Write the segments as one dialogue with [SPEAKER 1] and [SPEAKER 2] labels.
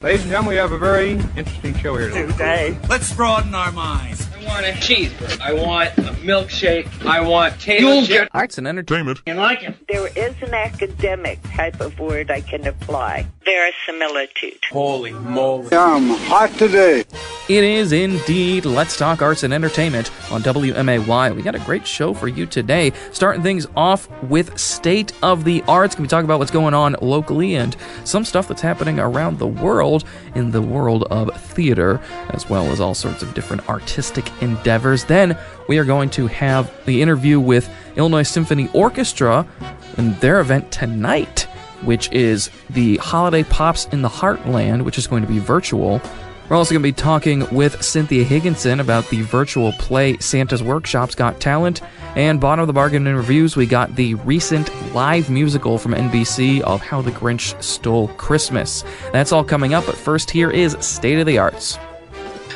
[SPEAKER 1] Ladies and gentlemen, we have a very interesting show here today.
[SPEAKER 2] Today.
[SPEAKER 3] Let's broaden our minds.
[SPEAKER 4] I want a cheeseburger. I want a milkshake. I want Taylor chip.
[SPEAKER 5] Arts and entertainment.
[SPEAKER 4] You like it?
[SPEAKER 6] There is an academic type of word I can apply. Verisimilitude.
[SPEAKER 4] Holy moly.
[SPEAKER 7] I'm hot today.
[SPEAKER 5] It is indeed Let's Talk Arts and Entertainment on WMAY. We got a great show for you today. Starting things off with State of the Arts. Can we talk about what's going on locally and some stuff that's happening around the world in the world of theater, as well as all sorts of different artistic endeavors. Then we are going to have the interview with Illinois Symphony Orchestra and their event tonight, which is the Holiday Pops in the Heartland, which is going to be virtual. We're also going to be talking with Cynthia Higginson about the virtual play Santa's Workshop's Got Talent. And bottom of the bargain in reviews, we got the recent live musical from NBC of How the Grinch Stole Christmas. That's all coming up, but first, here is State of the Arts.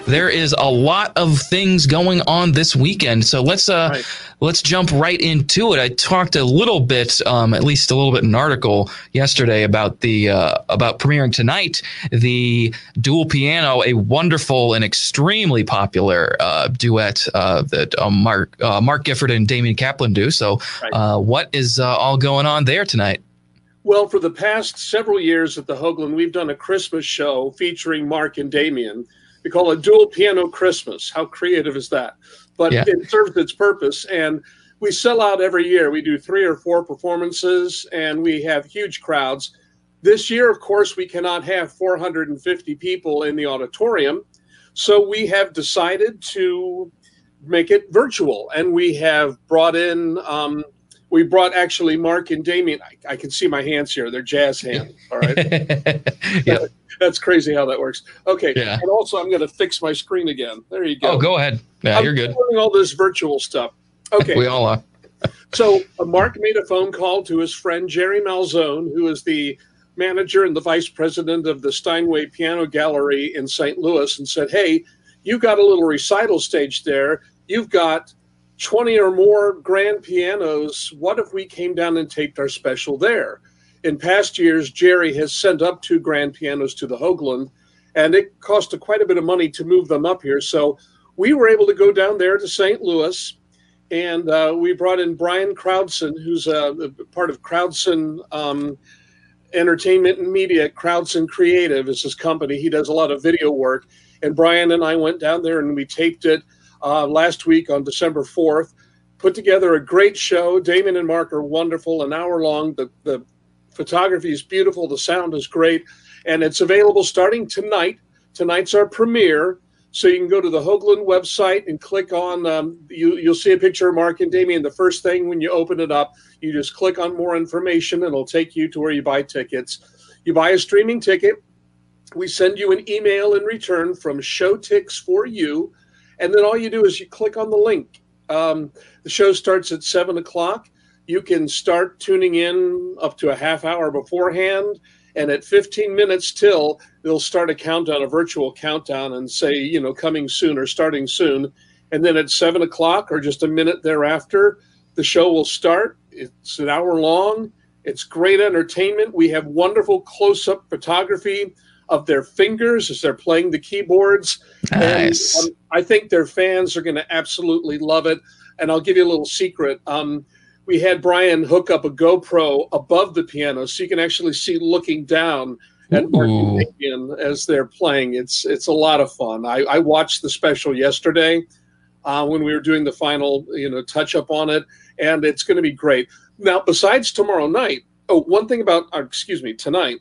[SPEAKER 5] There is a lot of things going on this weekend, so let's uh,
[SPEAKER 2] Right.
[SPEAKER 5] let's jump right into it. I talked a little bit, um, at least a little bit in an article yesterday about the uh, about premiering tonight the dual piano, a wonderful and extremely popular uh, duet uh, that um, Mark uh, Mark Gifford and Damien Kaplan do. So,
[SPEAKER 2] Right.
[SPEAKER 5] uh, what is uh, all going on there tonight?
[SPEAKER 2] Well, for the past several years at the Hoagland, we've done a Christmas show featuring Mark and Damien. We call it Dual Piano Christmas. How creative is that? But
[SPEAKER 5] Yeah.
[SPEAKER 2] it serves its purpose. And we sell out every year. We do three or four performances and we have huge crowds. This year, of course, we cannot have 450 people in the auditorium. So we have decided to make it virtual. And we have brought in, um, we brought actually Mark and Damien. I, I can see my hands here. They're jazz hands. All right.
[SPEAKER 5] yeah.
[SPEAKER 2] That's crazy how that works. Okay.
[SPEAKER 5] Yeah.
[SPEAKER 2] And also, I'm going to fix my screen again. There you go.
[SPEAKER 5] Oh, go ahead. Yeah,
[SPEAKER 2] I'm
[SPEAKER 5] you're good.
[SPEAKER 2] doing all this virtual stuff. Okay.
[SPEAKER 5] We all are.
[SPEAKER 2] So uh, Mark made a phone call to his friend Jerry Malzone, who is the manager and the vice president of the Steinway Piano Gallery in St. Louis, and said, "Hey, you got a little recital stage there. You've got 20 or more grand pianos. What if we came down and taped our special there?" In past years, Jerry has sent up two grand pianos to the Hoagland, and it cost a, quite a bit of money to move them up here. So we were able to go down there to St. Louis and uh, we brought in Brian Crowdson, who's uh, part of Crowdson um, Entertainment and Media. Crowdson Creative is his company. He does a lot of video work. And Brian and I went down there and we taped it uh, last week on December 4th. Put together a great show. Damon and Mark are wonderful, an hour long. The, the photography is beautiful, the sound is great, and it's available starting tonight. Tonight's our premiere. So you can go to the Hoagland website and click on. Um, you you'll see a picture of Mark and Damien. The first thing when you open it up, you just click on more information, and it'll take you to where you buy tickets. You buy a streaming ticket. We send you an email in return from Showtix for you, and then all you do is you click on the link. Um, the show starts at seven o'clock. You can start tuning in up to a half hour beforehand and at 15 minutes till they'll start a countdown a virtual countdown and say you know coming soon or starting soon. And then at 7 o'clock or just a minute thereafter the show will start. It's an hour long. It's great entertainment. We have wonderful close-up photography of their fingers as they're playing the keyboards.
[SPEAKER 5] Nice.
[SPEAKER 2] and, um, i think their fans are going to absolutely love it. And i'll give you a little secret. Um, we had Brian hook up a GoPro above the piano so you can actually see looking down at and as they're playing. It's it's a lot of fun. I, I watched the special yesterday uh, when we were doing the final you know touch up on it, and it's going to be great. Now, besides tomorrow night, oh, one thing about uh, excuse me tonight,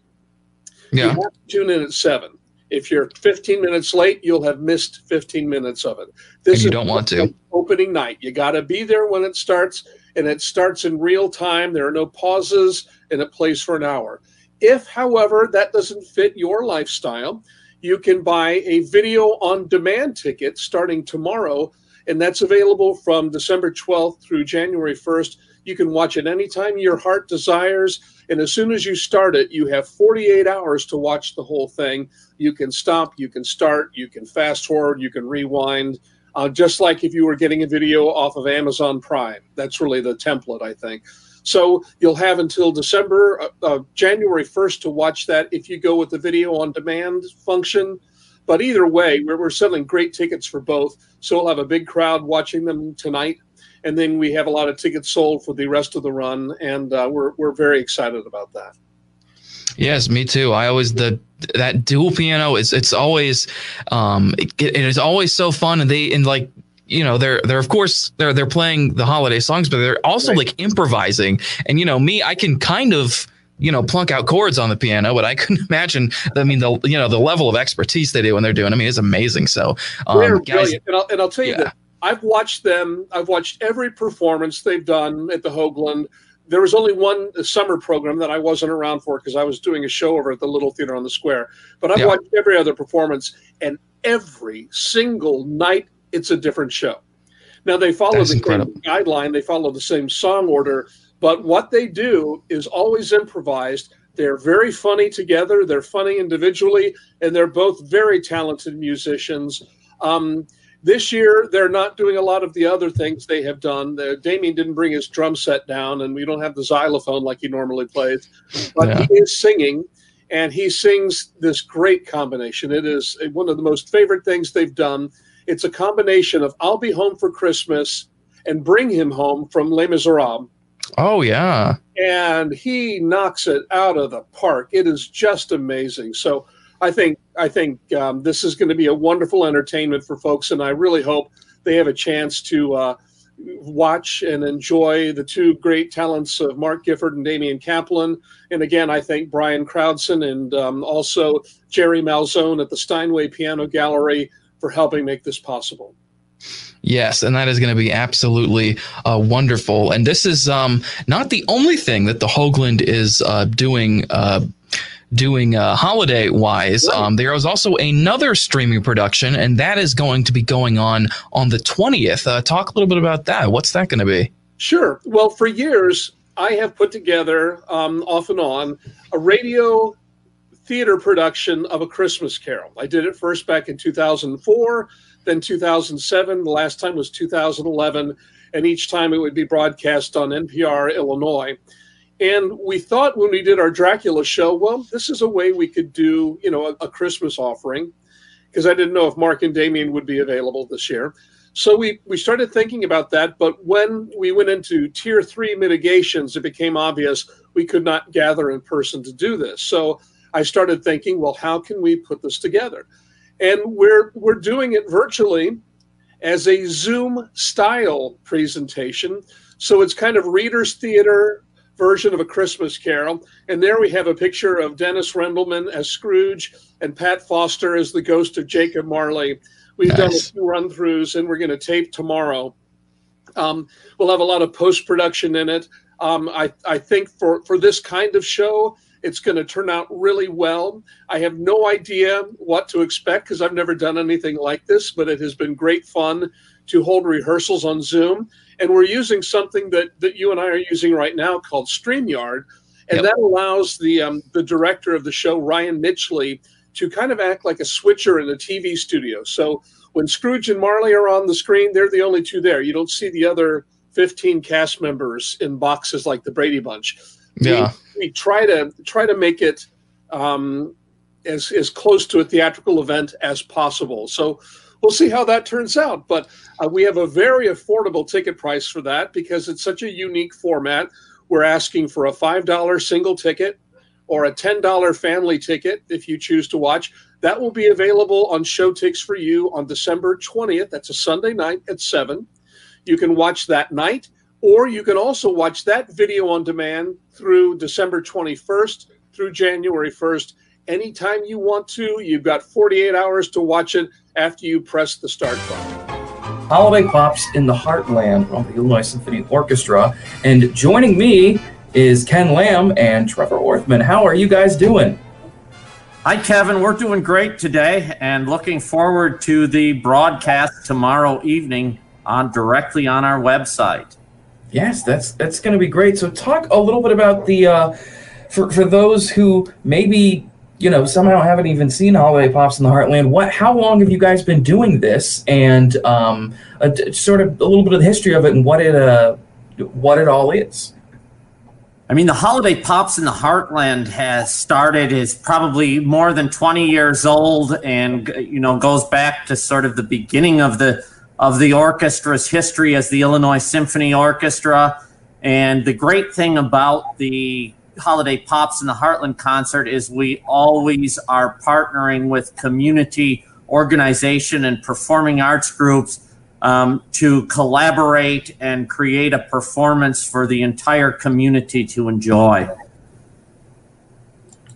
[SPEAKER 2] you
[SPEAKER 5] Yeah.
[SPEAKER 2] have to tune in at seven. If you're 15 minutes late, you'll have missed 15 minutes of it. This
[SPEAKER 5] And you
[SPEAKER 2] is
[SPEAKER 5] don't want to.
[SPEAKER 2] opening night. You got to be there when it starts, and it starts in real time. There are no pauses, and it plays for an hour. If, however, that doesn't fit your lifestyle, you can buy a video on demand ticket starting tomorrow, and that's available from December 12th through January 1st. You can watch it anytime your heart desires, and as soon as you start it, you have 48 hours to watch the whole thing. You can stop, you can start, you can fast forward, you can rewind uh, just like if you were getting a video off of Amazon Prime. That's really the template, I think. So you'll have until December, uh, uh, January 1st to watch that if you go with the video on demand function. But either way, we're, we're selling great tickets for both. So we'll have a big crowd watching them tonight. And then we have a lot of tickets sold for the rest of the run. And uh, we're, we're very excited about that.
[SPEAKER 5] Yes, me too. I always the that dual piano is it's always um it, it is always so fun and they and like you know they're they're of course they're they're playing the holiday songs but they're also right. like improvising and you know me I can kind of you know plunk out chords on the piano but I couldn't imagine I mean the you know the level of expertise they do when they're doing I mean it's amazing so
[SPEAKER 2] um, they're guys, brilliant and I'll, and I'll tell you yeah. that I've watched them I've watched every performance they've done at the Hoagland there was only one summer program that I wasn't around for because I was doing a show over at the Little Theater on the Square. But I've yeah. watched every other performance, and every single night it's a different show. Now they follow That's the incredible. same guideline, they follow the same song order, but what they do is always improvised. They're very funny together. They're funny individually, and they're both very talented musicians. Um, this year, they're not doing a lot of the other things they have done. The, Damien didn't bring his drum set down, and we don't have the xylophone like he normally plays, but yeah. he is singing, and he sings this great combination. It is one of the most favorite things they've done. It's a combination of "I'll Be Home for Christmas" and "Bring Him Home" from Les Miserables.
[SPEAKER 5] Oh yeah,
[SPEAKER 2] and he knocks it out of the park. It is just amazing. So I think I think um, this is going to be a wonderful entertainment for folks, and I really hope they have a chance to uh, watch and enjoy the two great talents of Mark Gifford and Damian Kaplan. And again, I thank Brian Crowdson and um, also Jerry Malzone at the Steinway Piano Gallery for helping make this possible.
[SPEAKER 5] Yes, and that is going to be absolutely uh, wonderful. And this is um, not the only thing that the Hoagland is uh, doing uh, doing uh, holiday wise. Um, there is also another streaming production, and that is going to be going on on the 20th. Uh, talk a little bit about that. What's that going to be?
[SPEAKER 2] Sure. Well, for years, I have put together, um, off and on, a radio theater production of A Christmas Carol. I did it first back in 2004, then 2007. The last time was 2011. And each time it would be broadcast on NPR Illinois. And we thought when we did our Dracula show, well, this is a way we could do, you know, a, a Christmas offering, because I didn't know if Mark and Damien would be available this year. So we we started thinking about that, but when we went into tier three mitigations, it became obvious we could not gather in person to do this. So I started thinking, well, how can we put this together? And we're we're doing it virtually as a Zoom style presentation. So it's kind of readers theater version of A Christmas Carol. And there we have a picture of Dennis Rendelman as Scrooge and Pat Foster as the ghost of Jacob Marley. We've nice. done a few run throughs and we're going to tape tomorrow. Um, we'll have a lot of post production in it. Um, I, I think for, for this kind of show, it's going to turn out really well. I have no idea what to expect because I've never done anything like this, but it has been great fun to hold rehearsals on Zoom and we're using something that that you and I are using right now called StreamYard, and yep. that allows the um, the director of the show Ryan Mitchley to kind of act like a switcher in a TV studio. So when Scrooge and Marley are on the screen, they're the only two there. You don't see the other 15 cast members in boxes like the Brady Bunch.
[SPEAKER 5] Yeah,
[SPEAKER 2] we, we try to try to make it um, as as close to a theatrical event as possible. So we'll see how that turns out. But uh, we have a very affordable ticket price for that because it's such a unique format. We're asking for a $5 single ticket or a $10 family ticket if you choose to watch. That will be available on Showtix for you on December 20th. That's a Sunday night at 7. You can watch that night, or you can also watch that video on demand through December 21st through January 1st. Anytime you want to, you've got 48 hours to watch it after you press the start button.
[SPEAKER 3] Holiday Pops in the Heartland of the Illinois Symphony Orchestra. And joining me is Ken Lam and Trevor Orthman. How are you guys doing?
[SPEAKER 7] Hi, Kevin. We're doing great today and looking forward to the broadcast tomorrow evening on directly on our website.
[SPEAKER 3] Yes, that's that's going to be great. So, talk a little bit about the uh, for for those who maybe you know, somehow haven't even seen Holiday Pops in the Heartland. What? How long have you guys been doing this? And um, a, sort of a little bit of the history of it and what it uh, what it all is.
[SPEAKER 7] I mean, the Holiday Pops in the Heartland has started, is probably more than 20 years old and, you know, goes back to sort of the beginning of the, of the orchestra's history as the Illinois Symphony Orchestra. And the great thing about the Holiday Pops in the Heartland concert is we always are partnering with community organization and performing arts groups um, to collaborate and create a performance for the entire community to enjoy.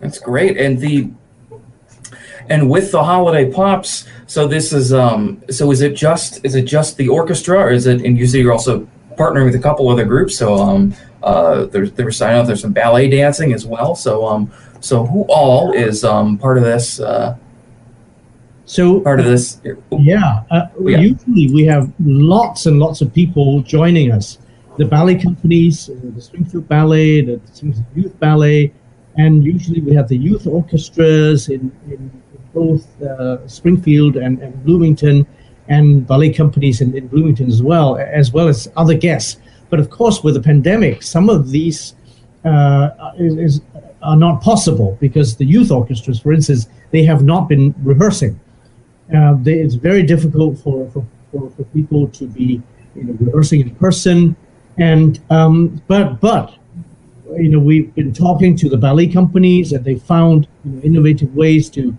[SPEAKER 5] That's great. And the and with the holiday pops, so this is um so is it just is it just the orchestra or is it and you say you're also partnering with a couple other groups. So um uh there's there was signing up there's some ballet dancing as well. So um so who all is um part of this uh
[SPEAKER 8] So
[SPEAKER 5] part of this
[SPEAKER 8] Yeah, uh,
[SPEAKER 5] Yeah.
[SPEAKER 8] usually we have lots and lots of people joining us. The ballet companies, uh, the Springfield Ballet, the Springfield Youth Ballet, and usually we have the youth orchestras in, in both uh, Springfield and, and Bloomington, and ballet companies in, in Bloomington as well, as well as other guests. But of course, with the pandemic, some of these uh, is, is, are not possible because the youth orchestras, for instance, they have not been rehearsing uh, they, it's very difficult for, for, for, for people to be you know, rehearsing in person. And um, but but you know we've been talking to the ballet companies and they found you know, innovative ways to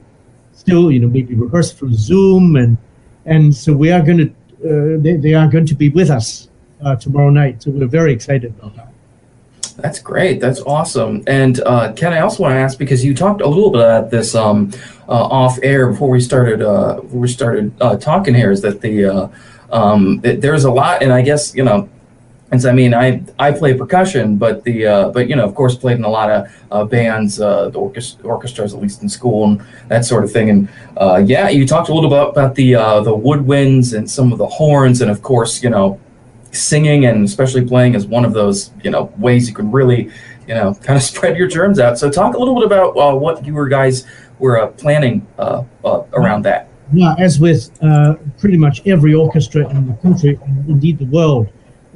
[SPEAKER 8] still you know maybe rehearse through Zoom and and so we are going to uh, they, they are going to be with us uh, tomorrow night. So we're very excited about that.
[SPEAKER 5] That's great. That's awesome. And uh, Ken, I also want to ask because you talked a little bit about this um, uh, off air before we started. Uh, before we started uh, talking here, is that the um, it, there's a lot, and I guess you know. And so, I mean, I I play percussion, but the uh, but you know, of course, played in a lot of uh, bands, uh, the orchest- orchestras, at least in school, and that sort of thing. And uh, yeah, you talked a little bit about the uh, the woodwinds and some of the horns, and of course, you know, singing and especially playing is one of those you know ways you can really you know kind of spread your germs out. So talk a little bit about uh, what you guys were planning around that.
[SPEAKER 8] Yeah, as with pretty much every orchestra in the country and indeed the world,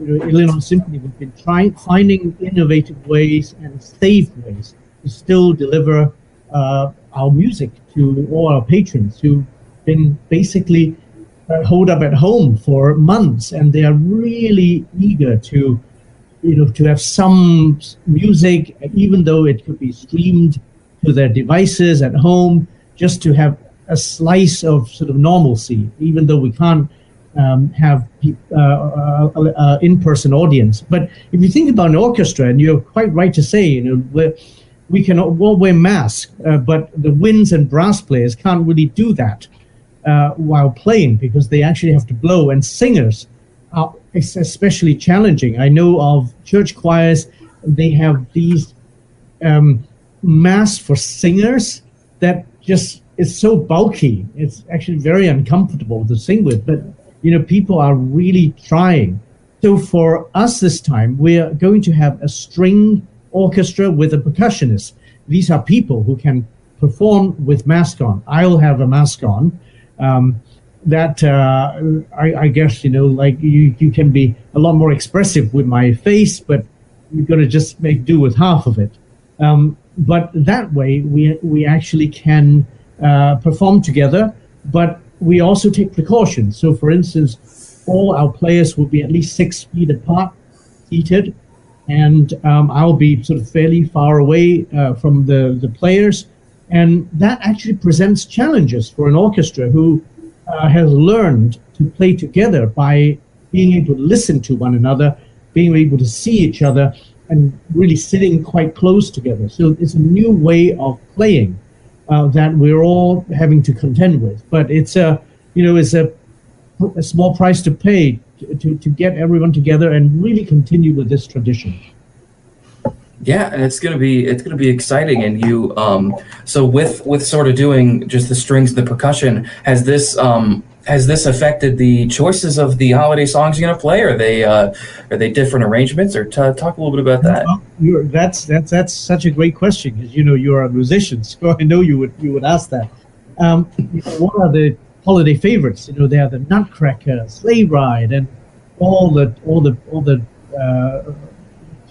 [SPEAKER 8] Illinois Symphony, we've been trying finding innovative ways and safe ways to still deliver uh, our music to all our patrons who've been basically uh, holed up at home for months, and they are really eager to, you know, to have some music, even though it could be streamed to their devices at home, just to have a slice of sort of normalcy, even though we can't um, have uh, uh, uh, uh, in-person audience. But if you think about an orchestra, and you're quite right to say, you know, we're, we can all wear masks, uh, but the winds and brass players can't really do that while playing because they actually have to blow. And singers are especially challenging. I know of church choirs; they have these um, masks for singers that just is so bulky. It's actually very uncomfortable to sing with. But you know, people are really trying. So for us this time, we are going to have a string orchestra with a percussionist. These are people who can perform with mask on. I'll have a mask on. Um, that uh, I, I guess you know, like you, you can be a lot more expressive with my face, but you're gonna just make do with half of it. Um, but that way, we we actually can uh, perform together, but we also take precautions. So, for instance, all our players will be at least six feet apart, seated, and um, I'll be sort of fairly far away uh, from the, the players. And that actually presents challenges for an orchestra who uh, has learned to play together by being able to listen to one another, being able to see each other, and really sitting quite close together. So it's a new way of playing uh, that we're all having to contend with. But it's a, you know, it's a, a small price to pay to, to, to get everyone together and really continue with this tradition.
[SPEAKER 5] Yeah, and it's gonna be it's gonna be exciting. And you, um, so with with sort of doing just the strings, the percussion, has this um, has this affected the choices of the holiday songs you're gonna play? Are they uh, are they different arrangements? Or t- talk a little bit about that.
[SPEAKER 8] Well, that's that's that's such a great question because you know you're a musician, so I know you would you would ask that. Um, you know, what are the holiday favorites? You know, they are the Nutcracker, Sleigh Ride, and all the all the all the uh,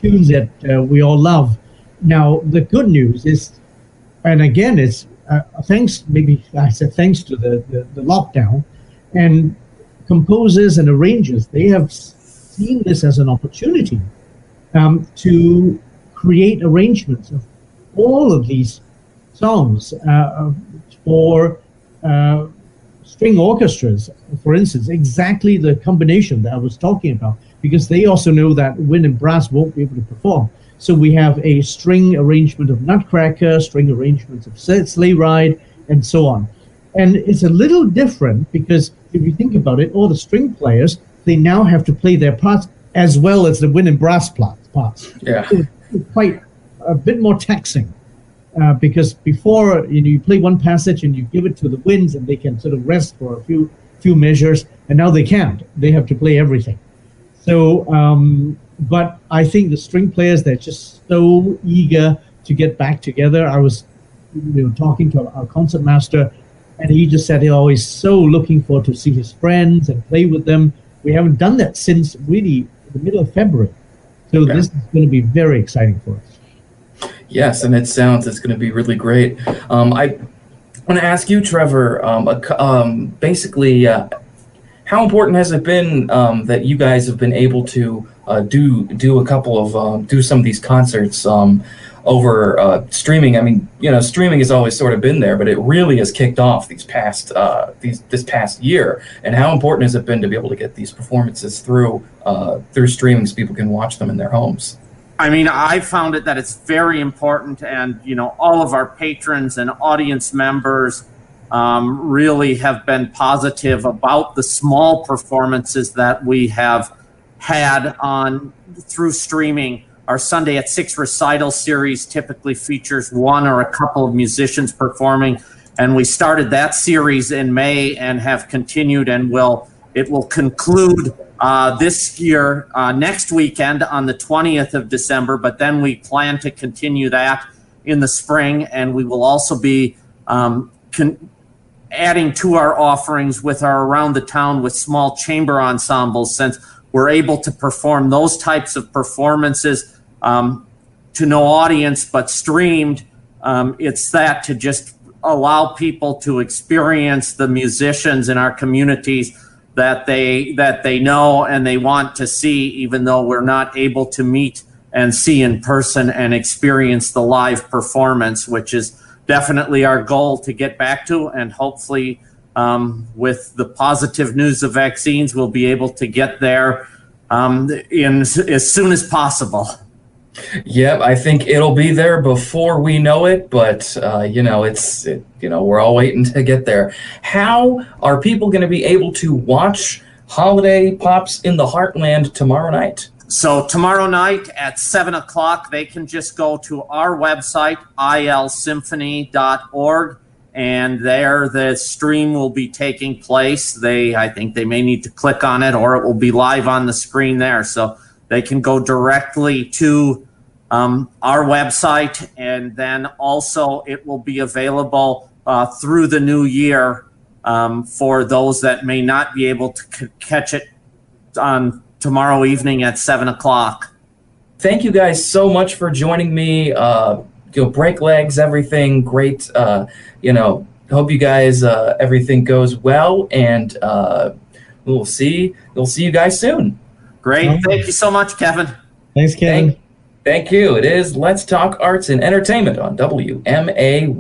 [SPEAKER 8] tunes that uh, we all love. Now, the good news is, and again, it's uh, thanks, maybe I said thanks to the, the, the lockdown, and composers and arrangers, they have seen this as an opportunity um, to create arrangements of all of these songs uh, for uh, string orchestras, for instance, exactly the combination that I was talking about, because they also know that wind and brass won't be able to perform. So we have a string arrangement of Nutcracker, string arrangements of Sleigh Ride, and so on. And it's a little different because if you think about it, all the string players, they now have to play their parts as well as the wind and brass parts.
[SPEAKER 3] Yeah.
[SPEAKER 8] It's quite a bit more taxing. Uh, because before you know you play one passage and you give it to the winds and they can sort of rest for a few few measures and now they can't they have to play everything so um, but I think the string players they're just so eager to get back together. I was you know talking to our concert master, and he just said he's always so looking forward to see his friends and play with them. We haven't done that since really the middle of February, so this is going to be very exciting for us.
[SPEAKER 3] Yes, and it sounds it's going to be really great. Um, I want to ask you, Trevor. Um, a, um, basically, uh, how important has it been um, that you guys have been able to uh, do do a couple of um, do some of these concerts um, over uh, streaming? I mean, you know, streaming has always sort of been there, but it really has kicked off these past uh, these this past year. And how important has it been to be able to get these performances through uh, through streaming so people can watch them in their homes?
[SPEAKER 7] I mean, I found it that it's very important, and you know, all of our patrons and audience members um, really have been positive about the small performances that we have had on through streaming. Our Sunday at Six recital series typically features one or a couple of musicians performing, and we started that series in May and have continued and will it will conclude uh, this year uh, next weekend on the 20th of December, but then we plan to continue that in the spring, and we will also be um, con- adding to our offerings with our around the town with small chamber ensembles since we're able to perform those types of performances um, to no audience but streamed um, it's that to just allow people to experience the musicians in our communities that they that they know and they want to see even though we're not able to meet and see in person and experience the live performance which is definitely our goal to get back to, and hopefully, um, with the positive news of vaccines, we'll be able to get there um, in as soon as possible.
[SPEAKER 3] Yep, I think it'll be there before we know it, but uh, you know, it's it, you know we're all waiting to get there. How are people going to be able to watch Holiday Pops in the Heartland tomorrow night?
[SPEAKER 7] So tomorrow night at seven o'clock, they can just go to our website, ilsymphony.org, and there the stream will be taking place. They, I think they may need to click on it, or it will be live on the screen there. So they can go directly to um, our website, and then also it will be available uh, through the new year um, for those that may not be able to c- catch it on tomorrow evening at seven o'clock.
[SPEAKER 3] Thank you guys so much for joining me. Uh, you know, break legs, everything great. Uh, you know, hope you guys uh, everything goes well, and uh, we'll see. We'll see you guys soon.
[SPEAKER 7] Great. Thank you so much, Kevin.
[SPEAKER 8] Thanks, Kevin.
[SPEAKER 3] Thank, thank you. It is Let's Talk Arts and Entertainment on WMAY.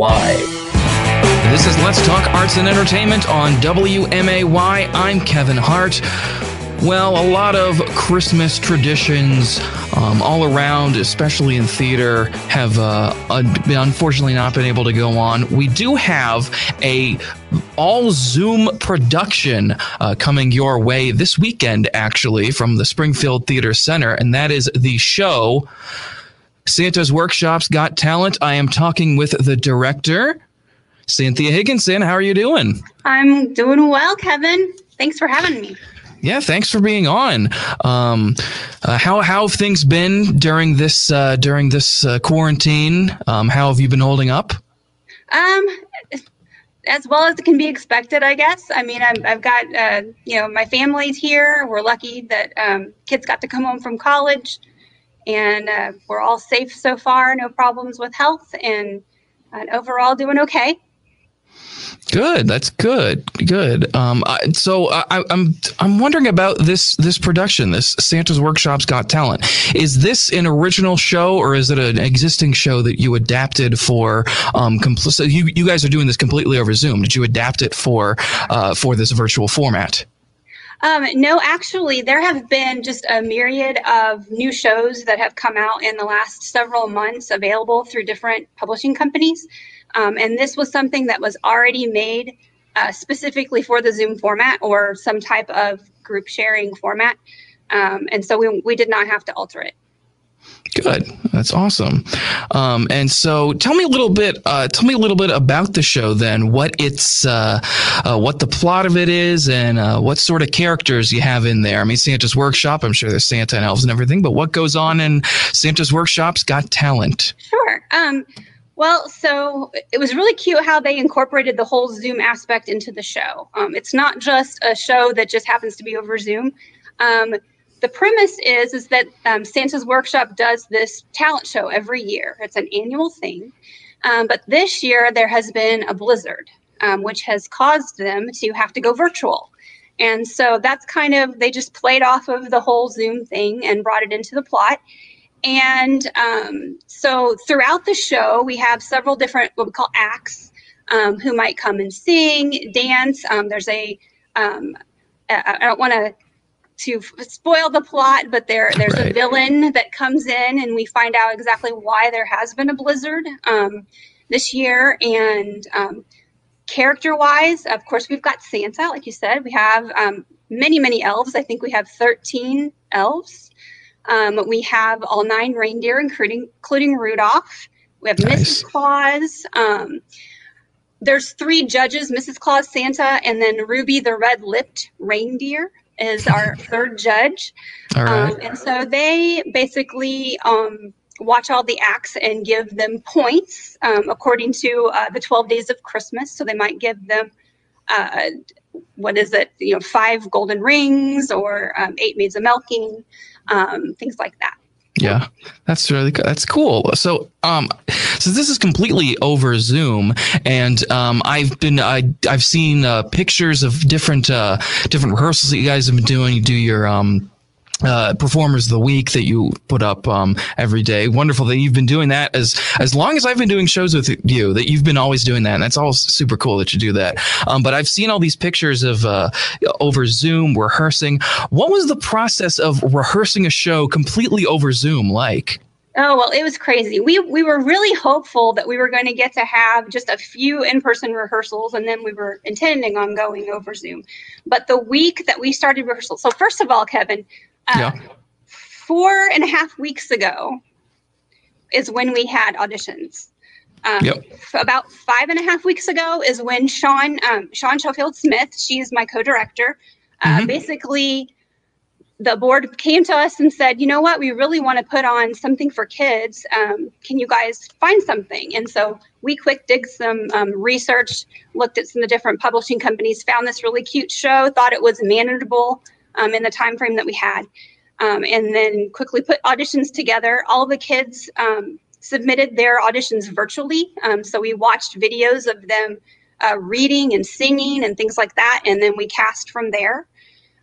[SPEAKER 5] This is Let's Talk Arts and Entertainment on WMAY. I'm Kevin Hart. Well, a lot of Christmas traditions um, all around, especially in theater, have uh, unfortunately not been able to go on. We do have a all Zoom production uh, coming your way this weekend, actually, from the Springfield Theater Center, and that is the show Santa's Workshop's Got Talent. I am talking with the director, Cynthia Higginson. How are you doing?
[SPEAKER 9] I'm doing well, Kevin. Thanks for having me.
[SPEAKER 5] Yeah, thanks for being on. Um, uh, how how have things been during this uh, during this uh, quarantine? Um, how have you been holding up?
[SPEAKER 9] Um, as well as it can be expected, I guess. I mean, i have got you know my family's here. We're lucky that um, kids got to come home from college, and uh, we're all safe so far. No problems with health, and, and overall doing okay.
[SPEAKER 5] Good. That's good. Good. Um, I, so I, I'm I'm wondering about this this production, this Santa's Workshop's Got Talent. Is this an original show or is it an existing show that you adapted for? Um, compl- so you you guys are doing this completely over Zoom. Did you adapt it for uh, for this virtual format?
[SPEAKER 9] Um, no, actually, there have been just a myriad of new shows that have come out in the last several months available through different publishing companies. Um, and this was something that was already made uh, specifically for the Zoom format or some type of group sharing format. Um, and so we, we did not have to alter it.
[SPEAKER 5] Good. That's awesome. Um, and so, tell me a little bit. Uh, tell me a little bit about the show. Then, what it's, uh, uh, what the plot of it is, and uh, what sort of characters you have in there. I mean, Santa's Workshop. I'm sure there's Santa and elves and everything. But what goes on in Santa's Workshop's Got Talent?
[SPEAKER 9] Sure. Um, well, so it was really cute how they incorporated the whole Zoom aspect into the show. Um, it's not just a show that just happens to be over Zoom. Um, the premise is is that um, Santa's Workshop does this talent show every year. It's an annual thing, um, but this year there has been a blizzard, um, which has caused them to have to go virtual. And so that's kind of they just played off of the whole Zoom thing and brought it into the plot. And um, so throughout the show, we have several different what we call acts um, who might come and sing, dance. Um, there's a I I don't want to to spoil the plot, but there there's right. a villain that comes in, and we find out exactly why there has been a blizzard um, this year. And um, character wise, of course, we've got Santa, like you said. We have um, many many elves. I think we have 13 elves. Um, we have all nine reindeer, including including Rudolph. We have nice. Mrs. Claus. Um, there's three judges: Mrs. Claus, Santa, and then Ruby the red-lipped reindeer is our third judge.
[SPEAKER 5] All right.
[SPEAKER 9] Um, and so they basically um, watch all the acts and give them points um, according to uh, the 12 days of Christmas. So they might give them, uh, what is it, you know, five golden rings or um, eight maids of milking, um, things like that.
[SPEAKER 5] Yeah, that's really good. That's cool. So, um, so this is completely over Zoom, and um, I've been I I've seen uh, pictures of different uh different rehearsals that you guys have been doing. You do your um uh, performers of the week that you put up um, every day. Wonderful that you've been doing that as as long as I've been doing shows with you. That you've been always doing that, and that's all super cool that you do that. Um, but I've seen all these pictures of uh, over Zoom rehearsing. What was the process of rehearsing a show completely over Zoom like?
[SPEAKER 9] Oh well, it was crazy. We we were really hopeful that we were going to get to have just a few in-person rehearsals, and then we were intending on going over Zoom. But the week that we started rehearsal, so first of all, Kevin, uh, yeah. Four and a half weeks ago is when we had auditions. Um, yep. About five and a half weeks ago is when Sean um, Sean Schofield Smith, she's my co-director, uh, mm-hmm. basically the board came to us and said, you know what, we really want to put on something for kids. Um, can you guys find something? And so we quick did some um, research, looked at some of the different publishing companies, found this really cute show, thought it was manageable um, in the time frame that we had, um, and then quickly put auditions together. All the kids um, submitted their auditions virtually, um, so we watched videos of them uh, reading and singing and things like that, and then we cast from there.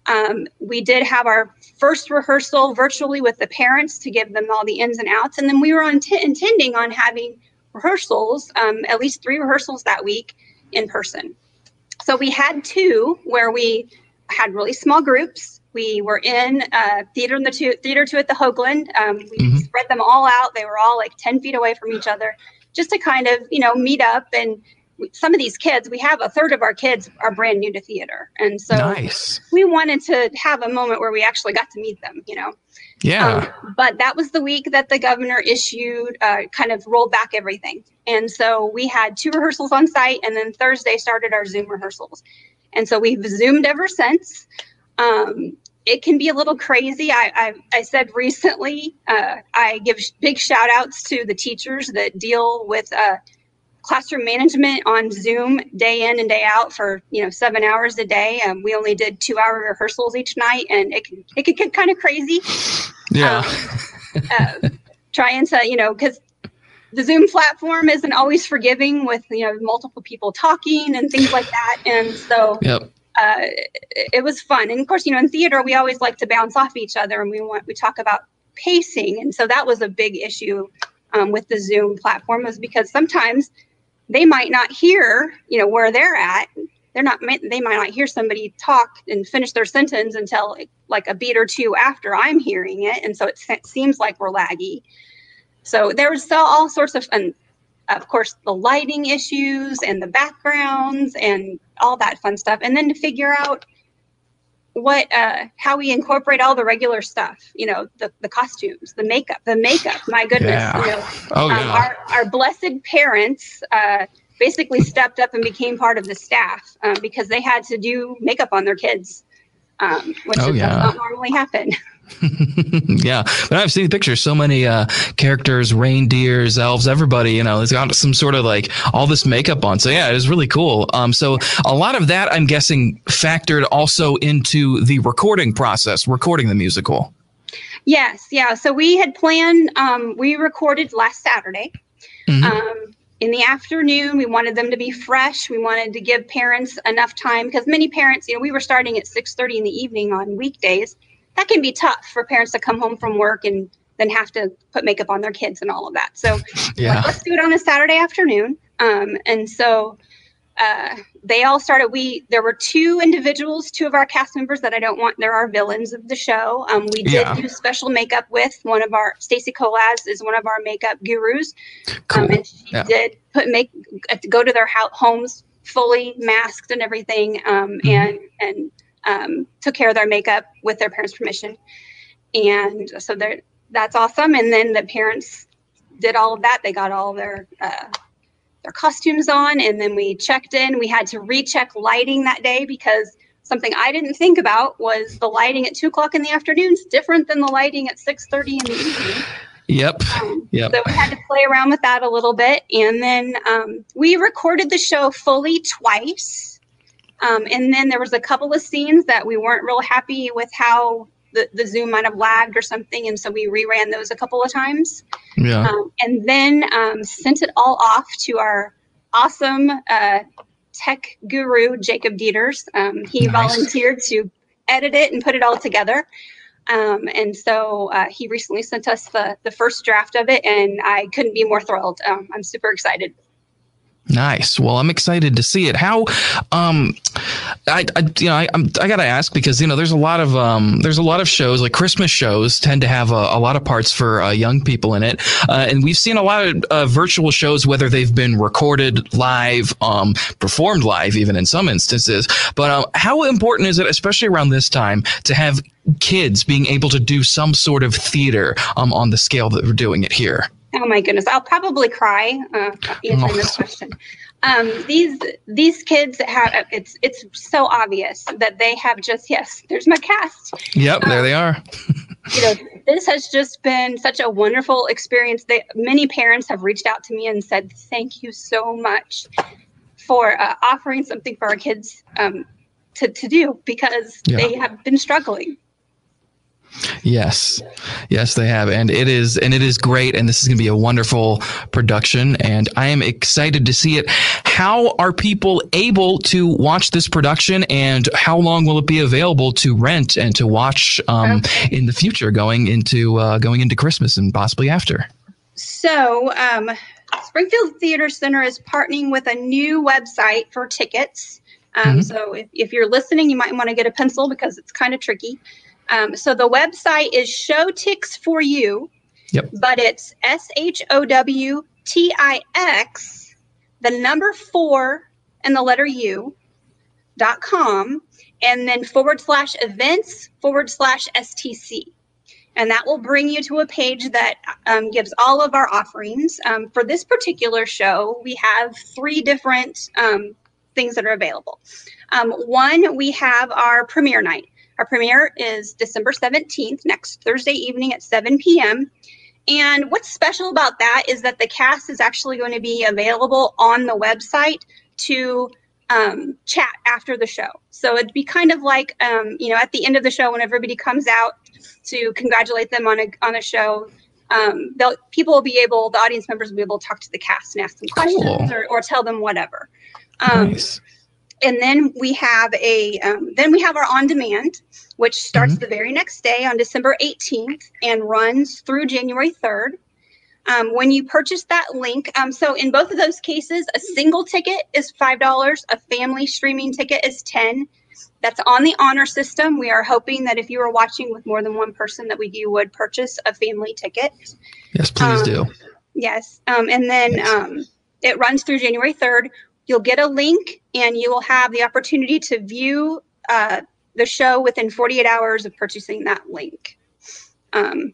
[SPEAKER 9] Um, we did have our first rehearsal virtually with the parents to give them all the ins and outs, and then we were on intending on having rehearsals, um, at least three rehearsals that week in person. So we had two where we had really small groups. We were in uh, theater in the two, theater two at the Hoagland. Um, we mm-hmm. spread them all out. They were all like ten feet away from each other, just to kind of you know meet up. And some of these kids, we have a third of our kids are brand new to theater, and so
[SPEAKER 5] nice.
[SPEAKER 9] we wanted to have a moment where we actually got to meet them. You know.
[SPEAKER 5] Yeah.
[SPEAKER 9] Um, but that was the week that the governor issued, uh, kind of rolled back everything. And so we had two rehearsals on site, and then Thursday started our Zoom rehearsals. And so we've zoomed ever since. Um, it can be a little crazy. I, I, I said recently, uh, I give big shout outs to the teachers that deal with uh, classroom management on Zoom day in and day out for you know seven hours a day. Um, we only did two hour rehearsals each night, and it can it can get kind of crazy.
[SPEAKER 5] Yeah.
[SPEAKER 9] Um, uh, trying to, you know, because the Zoom platform isn't always forgiving with you know multiple people talking and things like that, and so
[SPEAKER 5] Yep.
[SPEAKER 9] uh, it, was fun. And of course, you know, in theater we always like to bounce off each other, and we want we talk about pacing, and so that was a big issue um, with the Zoom platform, was because sometimes they might not hear, you know, where they're at. They're not. They might not hear somebody talk and finish their sentence until like, a beat or two after I'm hearing it, and so it, se- seems like we're laggy. So there was all, all sorts of, and of course, the lighting issues and the backgrounds and all that fun stuff, and then to figure out what uh how we incorporate all the regular stuff you know the the costumes the makeup the makeup my goodness
[SPEAKER 5] Yeah.
[SPEAKER 9] you know
[SPEAKER 5] Oh,
[SPEAKER 9] um,
[SPEAKER 5] yeah.
[SPEAKER 9] our our blessed parents uh basically stepped up and became part of the staff um, because they had to do makeup on their kids um which
[SPEAKER 5] Oh,
[SPEAKER 9] does
[SPEAKER 5] yeah.
[SPEAKER 9] not normally happen
[SPEAKER 5] yeah, but I've seen the pictures. So many uh, characters, reindeers, elves, everybody. You know, it's got some sort of like all this makeup on. So yeah, it was really cool. Um, so a lot of that, I'm guessing, factored also into the recording process, recording the musical.
[SPEAKER 9] Yes, yeah. So we had planned. Um, we recorded last Saturday.
[SPEAKER 5] Mhm.
[SPEAKER 9] Um, in the afternoon, we wanted them to be fresh. We wanted to give parents enough time because many parents, you know, we were starting at six thirty in the evening on weekdays. That can be tough for parents to come home from work and then have to put makeup on their kids and all of that. So
[SPEAKER 5] Yeah.
[SPEAKER 9] like, let's do it on a Saturday afternoon. Um, and so uh, they all started. We there were two individuals, two of our cast members that I don't want. There are villains of the show. Um, we did
[SPEAKER 5] Yeah.
[SPEAKER 9] do special makeup with one of our Stacy Colaz is one of our makeup gurus.
[SPEAKER 5] Cool.
[SPEAKER 9] Um, and she
[SPEAKER 5] Yeah.
[SPEAKER 9] did put make go to their ho- homes fully masked and everything, um,
[SPEAKER 5] Mhm.
[SPEAKER 9] and and um, took care of their makeup with their parents' permission. And so that's awesome. And then the parents did all of that. They got all their uh, their costumes on, and then we checked in. We had to recheck lighting that day because something I didn't think about was the lighting at two o'clock in the afternoon is different than the lighting at six thirty in the evening.
[SPEAKER 5] Yep.
[SPEAKER 9] Um,
[SPEAKER 5] Yep.
[SPEAKER 9] So we had to play around with that a little bit. And then um, we recorded the show fully twice. Um, and then there was a couple of scenes that we weren't real happy with how the, the Zoom might have lagged or something. And so we reran those a couple of times.
[SPEAKER 5] Yeah.
[SPEAKER 9] Um, and then um, sent it all off to our awesome uh, tech guru, Jacob Dieters. Um, he
[SPEAKER 5] Nice.
[SPEAKER 9] volunteered to edit it and put it all together. Um, and so uh, he recently sent us the, the first draft of it, and I couldn't be more thrilled. Um, I'm super excited.
[SPEAKER 5] Nice. Well, I'm excited to see it. How, um, I, I you know, I, I'm, I gotta ask because you know, there's a lot of um, there's a lot of shows like Christmas shows tend to have a, a lot of parts for uh, young people in it, uh, and we've seen a lot of uh, virtual shows whether they've been recorded live, um, performed live, even in some instances. But um, how important is it, especially around this time, to have kids being able to do some sort of theater um, on the scale that we're doing it here?
[SPEAKER 9] Oh my goodness, I'll probably cry uh, answering
[SPEAKER 5] Oh.
[SPEAKER 9] this question. Um, these these kids have it's it's so obvious that they have just yes. There's my cast.
[SPEAKER 5] Yep, there they are.
[SPEAKER 9] you know, this has just been such a wonderful experience. They, many parents have reached out to me and said, "Thank you so much for uh, offering something for our kids um, to to do because
[SPEAKER 5] Yeah.
[SPEAKER 9] they have been struggling."
[SPEAKER 5] Yes, yes, they have, and it is, and it is great, and this is going to be a wonderful production, and I am excited to see it. How are people able to watch this production, and how long will it be available to rent and to watch um, in the future, going into uh, going into Christmas and possibly after?
[SPEAKER 9] So, um, Springfield Theater Center is partnering with a new website for tickets. Um,
[SPEAKER 5] Mhm.
[SPEAKER 9] So, if, if you're listening, you might want to get a pencil because it's kind of tricky. Um, so, the website is Showtix for You,
[SPEAKER 5] Yep.
[SPEAKER 9] but it's S H O W T I X, the number four and the letter U dot com, and then forward slash events forward slash STC and that will bring you to a page that um, gives all of our offerings. Um, for this particular show, we have three different um, things that are available. Um, one, we have our premiere night. Our premiere is December 17th, next Thursday evening at 7 p.m. And what's special about that is that the cast is actually going to be available on the website to um, chat after the show. So it'd be kind of like, um, you know, at the end of the show when everybody comes out to congratulate them on a on a show. um, they'll people will be able, the audience members will be able to talk to the cast and ask them questions
[SPEAKER 5] Cool.
[SPEAKER 9] or, or tell them whatever. Um,
[SPEAKER 5] Nice.
[SPEAKER 9] And then we have a um, then we have our on demand which starts
[SPEAKER 5] Mm-hmm.
[SPEAKER 9] the very next day on december 18th and runs through january 3rd um, when you purchase that link um, so in both of those cases a single ticket is $5 a family streaming ticket is 10 that's on the honor system we are hoping that if you are watching with more than one person that we you would purchase a family ticket
[SPEAKER 5] Yes, please
[SPEAKER 9] um,
[SPEAKER 5] do.
[SPEAKER 9] Yes. Um, and then um, it runs through January 3rd. You'll get a link and you will have the opportunity to view uh, the show within 48 hours of purchasing that link. Um,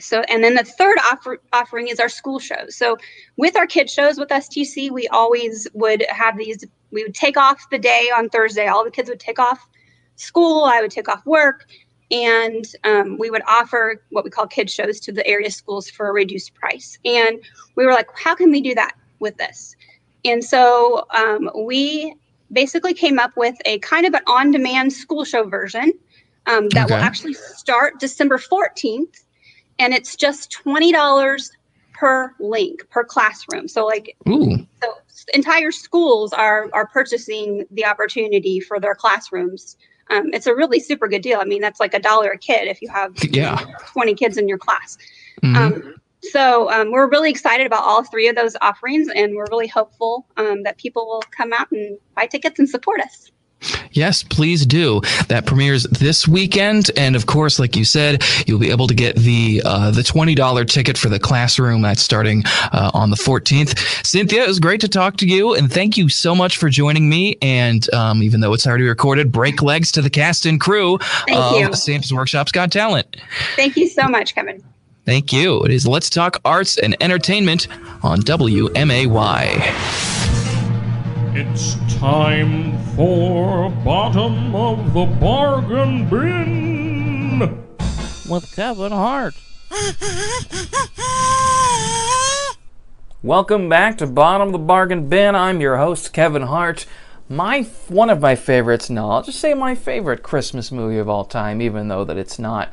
[SPEAKER 9] so, and then the third offer, offering is our school shows. So, with our kid shows with STC, we always would have these, we would take off the day on Thursday. All the kids would take off school, I would take off work, and um, we would offer what we call kid shows to the area schools for a reduced price. And we were like, how can we do that with this? And so um, we basically came up with a kind of an on demand school show version um, that will actually start December 14th. And it's just $20 per link per classroom. So, like,
[SPEAKER 5] Ooh,
[SPEAKER 9] so entire schools are are purchasing the opportunity for their classrooms. Um, it's a really super good deal. I mean, that's like a dollar a kid if you have
[SPEAKER 5] Yeah.
[SPEAKER 9] 20 kids in your class.
[SPEAKER 5] Mhm.
[SPEAKER 9] Um, so um, we're really excited about all three of those offerings, and we're really hopeful um, that people will come out and buy tickets and support us.
[SPEAKER 5] Yes, please do. That premieres this weekend, and of course, like you said, you'll be able to get the uh, the twenty dollar ticket for the classroom. That's starting uh, on the fourteenth. Cynthia, it was great to talk to you, and thank you so much for joining me. And um, even though it's already recorded, break legs to the cast and crew
[SPEAKER 9] Thank
[SPEAKER 5] of
[SPEAKER 9] you.
[SPEAKER 5] Sam's Workshop's Got Talent.
[SPEAKER 9] Thank you so much, Kevin.
[SPEAKER 5] Thank you. It is Let's Talk Arts and Entertainment on WMAY.
[SPEAKER 10] It's time for bottom of the bargain bin
[SPEAKER 5] with Kevin Hart. Welcome back to Bottom of the Bargain Bin. I'm your host, Kevin Hart. My one of my favorites, no, I'll just say my favorite Christmas movie of all time, even though that it's not,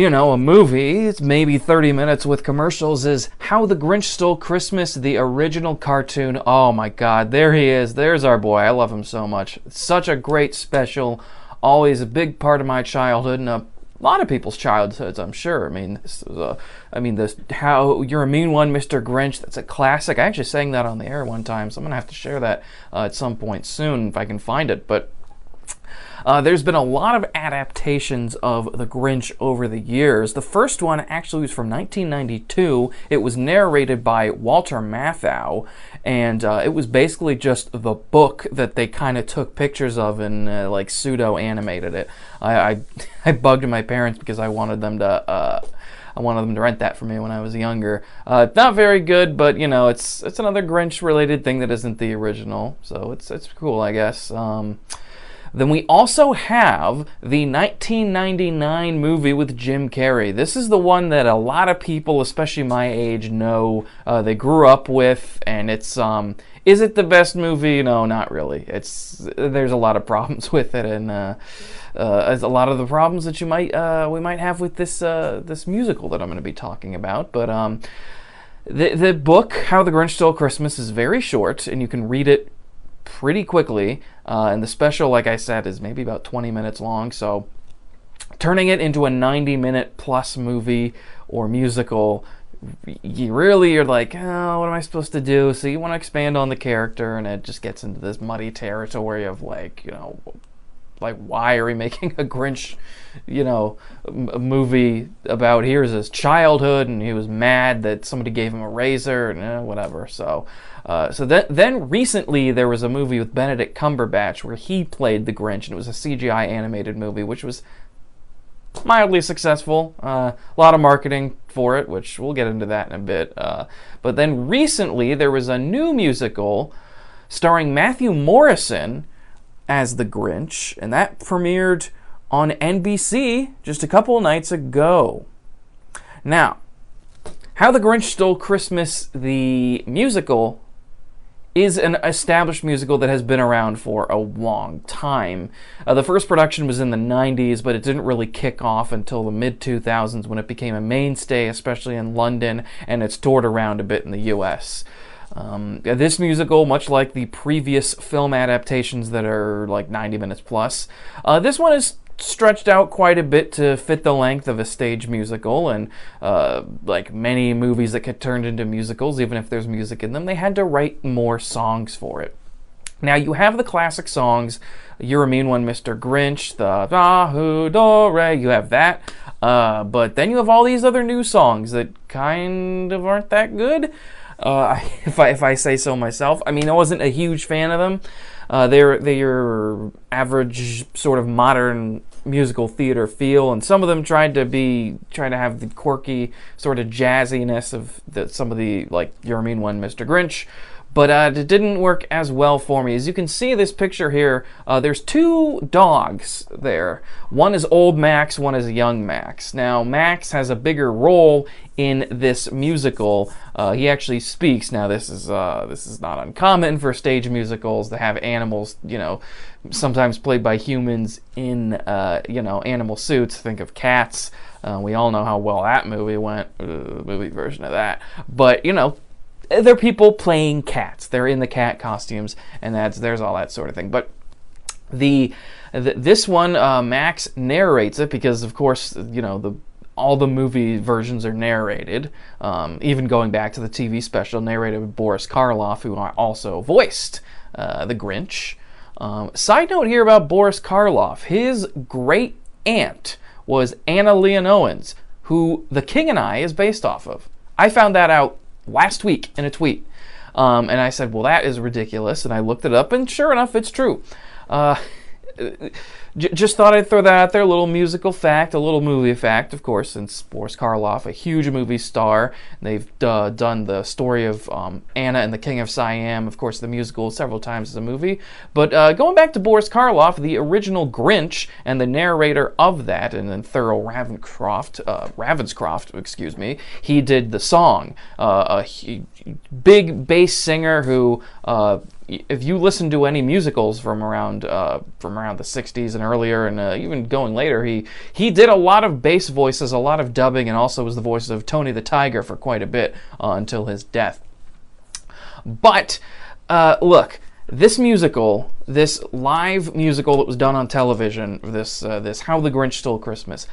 [SPEAKER 5] you know, a movie. It's maybe 30 minutes with commercials. Is How the Grinch Stole Christmas, the original cartoon. Oh my God, there he is. There's our boy. I love him so much. Such a great special. Always a big part of my childhood and a lot of people's childhoods, I'm sure. I mean, this is a, I mean, this how you're a mean one, Mr. Grinch. That's a classic. I actually sang that on the air one time, so I'm gonna have to share that uh, at some point soon if I can find it. But uh, there's been a lot of adaptations of The Grinch over the years. The first one actually was from 1992. It was narrated by Walter Matthau, and uh, it was basically just the book that they kind of took pictures of and uh, like pseudo animated it. I, I I bugged my parents because I wanted them to. Uh, I wanted them to rent that for me when I was younger. Uh, not very good, but you know, it's it's another Grinch related thing that isn't the original, so it's it's cool, I guess. Um, then we also have the 1999 movie with Jim Carrey. This is the one that a lot of people, especially my age, know. Uh, they grew up with, and it's um. Is it the best movie? No, not really. It's there's a lot of problems with it, and uh, uh, a lot of the problems that you might uh, we might have with this uh, this musical that I'm going to be talking about. But um, the the book How the Grinch Stole Christmas is very short, and you can read it pretty quickly. Uh, and the special, like I said, is maybe about 20 minutes long. So turning it into a 90 minute plus movie or musical, you really are like, oh, what am I supposed to do? So you want to expand on the character, and it just gets into this muddy territory of like, you know, like why are we making a Grinch, you know, movie about here's his childhood and he was mad that somebody gave him a razor and eh, whatever. So, uh, so then then recently there was a movie with Benedict Cumberbatch where he played the Grinch and it was a CGI animated movie which was mildly successful. Uh, a lot of marketing for it, which we'll get into that in a bit. Uh, but then recently there was a new musical starring Matthew Morrison as the Grinch, and that premiered on NBC just a couple nights ago. Now, How the Grinch Stole Christmas, the musical, is an established musical that has been around for a long time. Uh, the first production was in the 90s, but it didn't really kick off until the mid 2000s when it became a mainstay, especially in London, and it's toured around a bit in the US. Um, this musical, much like the previous film adaptations that are like 90 minutes plus, uh, this one is stretched out quite a bit to fit the length of a stage musical and uh, like many movies that get turned into musicals even if there's music in them they had to write more songs for it. Now you have the classic songs you're a mean one mr grinch the Dahu do re you have that uh, but then you have all these other new songs that kind of aren't that good uh, if, I, if I say so myself i mean i wasn't a huge fan of them uh, they're they're average sort of modern musical theater feel, and some of them tried to be trying to have the quirky sort of jazziness of the, some of the like Your Mean One, Mr. Grinch. But uh, it didn't work as well for me. As you can see this picture here, uh, there's two dogs there. One is old Max, one is young Max. Now, Max has a bigger role in this musical. Uh, he actually speaks. Now, this is uh, this is not uncommon for stage musicals to have animals, you know, sometimes played by humans in uh, you know animal suits. Think of Cats. Uh, we all know how well that movie went, movie version of that. But you know, they're people playing cats. They're in the cat costumes, and that's there's all that sort of thing. But the, the this one, uh, Max narrates it because, of course, you know the all the movie versions are narrated. Um, even going back to the TV special, narrated by Boris Karloff, who also voiced uh, the Grinch. Um, side note here about Boris Karloff: his great aunt was Anna Leonowens, who The King and I is based off of. I found that out last week in a tweet. Um, and I said, well, that is ridiculous. And I looked it up, and sure enough, it's true. Uh, just thought I'd throw that out there. A little musical fact, a little movie fact, of course, since Boris Karloff, a huge movie star. They've uh, done the story of um, Anna and the King of Siam, of course, the musical several times as a movie. But uh, going back to Boris Karloff, the original Grinch and the narrator of that, and then Thurl Ravenscroft, uh, Ravenscroft, excuse me, he did the song. Uh, a big bass singer who uh, if you listen to any musicals from around uh, from around the 60s and earlier, and uh, even going later, he he did a lot of bass voices, a lot of dubbing, and also was the voice of Tony the Tiger for quite a bit uh, until his death. But uh, look, this musical, this live musical that was done on television, this uh, this How the Grinch Stole Christmas,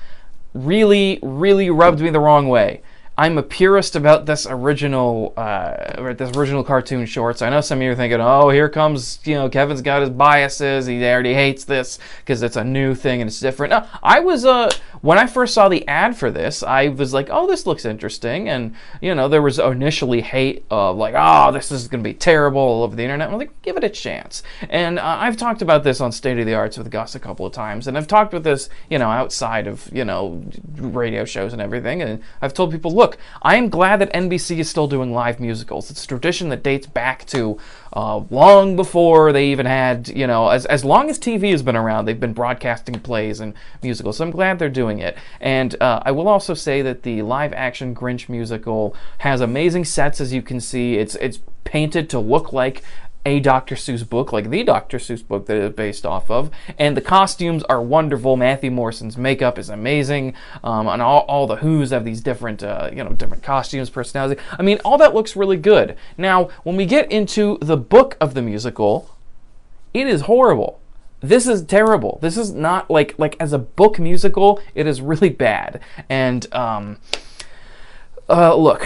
[SPEAKER 5] really really rubbed me the wrong way. I'm a purist about this original, uh, this original cartoon shorts. I know some of you are thinking, "Oh, here comes, you know, Kevin's got his biases. He already hates this because it's a new thing and it's different." No, I was, uh, when I first saw the ad for this, I was like, "Oh, this looks interesting," and you know, there was initially hate of like, "Oh, this is going to be terrible" all over the internet. I'm like, give it a chance. And uh, I've talked about this on State of the Arts with Gus a couple of times, and I've talked with this, you know, outside of you know radio shows and everything, and I've told people, look look, I am glad that NBC is still doing live musicals. It's a tradition that dates back to uh, long before they even had, you know, as, as long as TV has been around, they've been broadcasting plays and musicals. So I'm glad they're doing it. And uh, I will also say that the live action Grinch musical has amazing sets, as you can see. It's it's painted to look like a Dr. Seuss book, like the Dr. Seuss book that it's based off of. And the costumes are wonderful. Matthew Morrison's makeup is amazing. Um, and all, all the Who's have these different, uh, you know, different costumes, personality. I mean, all that looks really good. Now, when we get into the book of the musical, it is horrible. This is terrible. This is not like like as a book musical, it is really bad. And um, uh, look,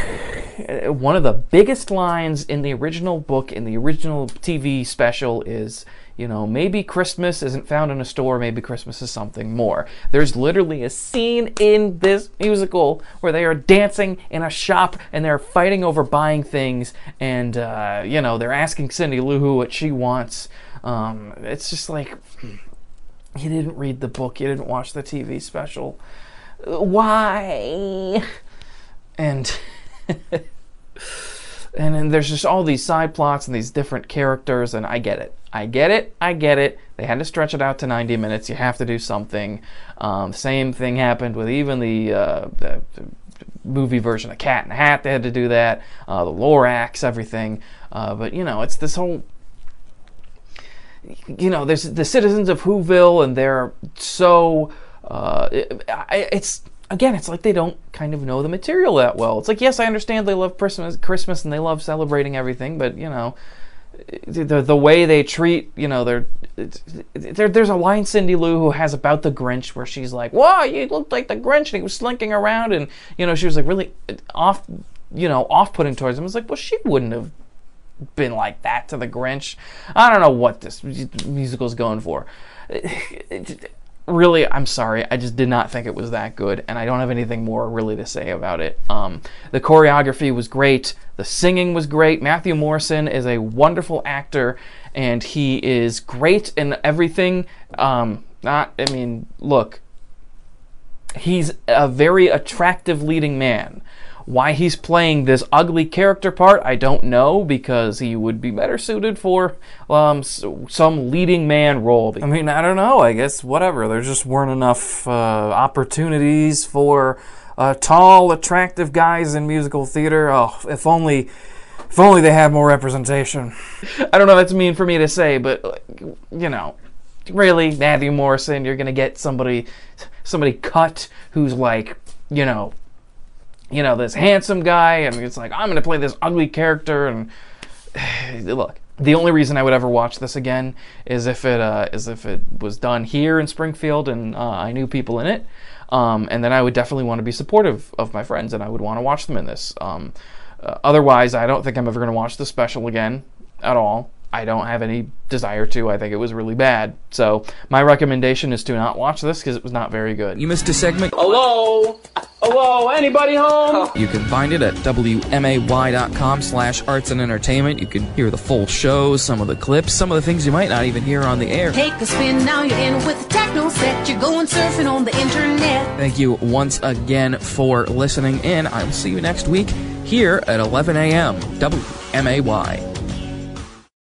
[SPEAKER 5] one of the biggest lines in the original book, in the original TV special, is, you know, maybe Christmas isn't found in a store, maybe Christmas is something more. There's literally a scene in this musical where they are dancing in a shop and they're fighting over buying things, and, uh, you know, they're asking Cindy Lou Who what she wants. Um, it's just like, you didn't read the book, you didn't watch the TV special. Why? And and then there's just all these side plots and these different characters and i get it. I get it. I get it. They had to stretch it out to 90 minutes. You have to do something. Um, same thing happened with even the, uh, the, movie version of cat in the hat. They had to do that. Uh, the lorax everything. Uh, but you know, it's this whole you know, there's the citizens of Whoville, and they're so. Uh, it, it's again, it's like they don't kind of know the material that well. It's like yes, I understand they love Christmas, Christmas, and they love celebrating everything, but you know, the the way they treat, you know, there, there's a line Cindy Lou who has about the Grinch where she's like, "Wow, you looked like the Grinch," and he was slinking around, and you know, she was like really uh, off, you know, off-putting towards him. It's like, well, she wouldn't have been like that to the Grinch. I don't know what this musical's going for. Really, I'm sorry. I just did not think it was that good, and I don't have anything more really to say about it. Um, the choreography was great. The singing was great. Matthew Morrison is a wonderful actor, and he is great in everything. Um, not, I mean, look, he's a very attractive leading man. Why he's playing this ugly character part, I don't know, because he would be better suited for um, some leading man role. I mean, I don't know. I guess whatever. There just weren't enough uh, opportunities for uh, tall, attractive guys in musical theater. Oh, if only. If only they had more representation. I don't know that's mean for me to say, but you know, really, Matthew Morrison, you're gonna get somebody, somebody cut who's like, you know, you know, this handsome guy, and it's like, I'm to play this ugly character. And look, the only reason I would ever watch this again is if it uh, is if it was done here in Springfield and uh, I knew people in it, um, and then I would definitely want to be supportive of my friends and I would want to watch them in this. Um, uh, otherwise, I don't think I'm ever going to watch the special again at all. I don't have any desire to. I think it was really bad. So my recommendation is to not watch this because it was not very good. You missed a segment.
[SPEAKER 4] Hello? Hello? Anybody home?
[SPEAKER 5] You can find it at wmay.com slash arts and entertainment. You can hear the full show, some of the clips, some of the things you might not even hear on the air.
[SPEAKER 11] Take a spin, now you're in with the techno set. You're going surfing on the internet.
[SPEAKER 5] Thank you once again for listening in. I will see you next week here at 11 a.m. WMAY.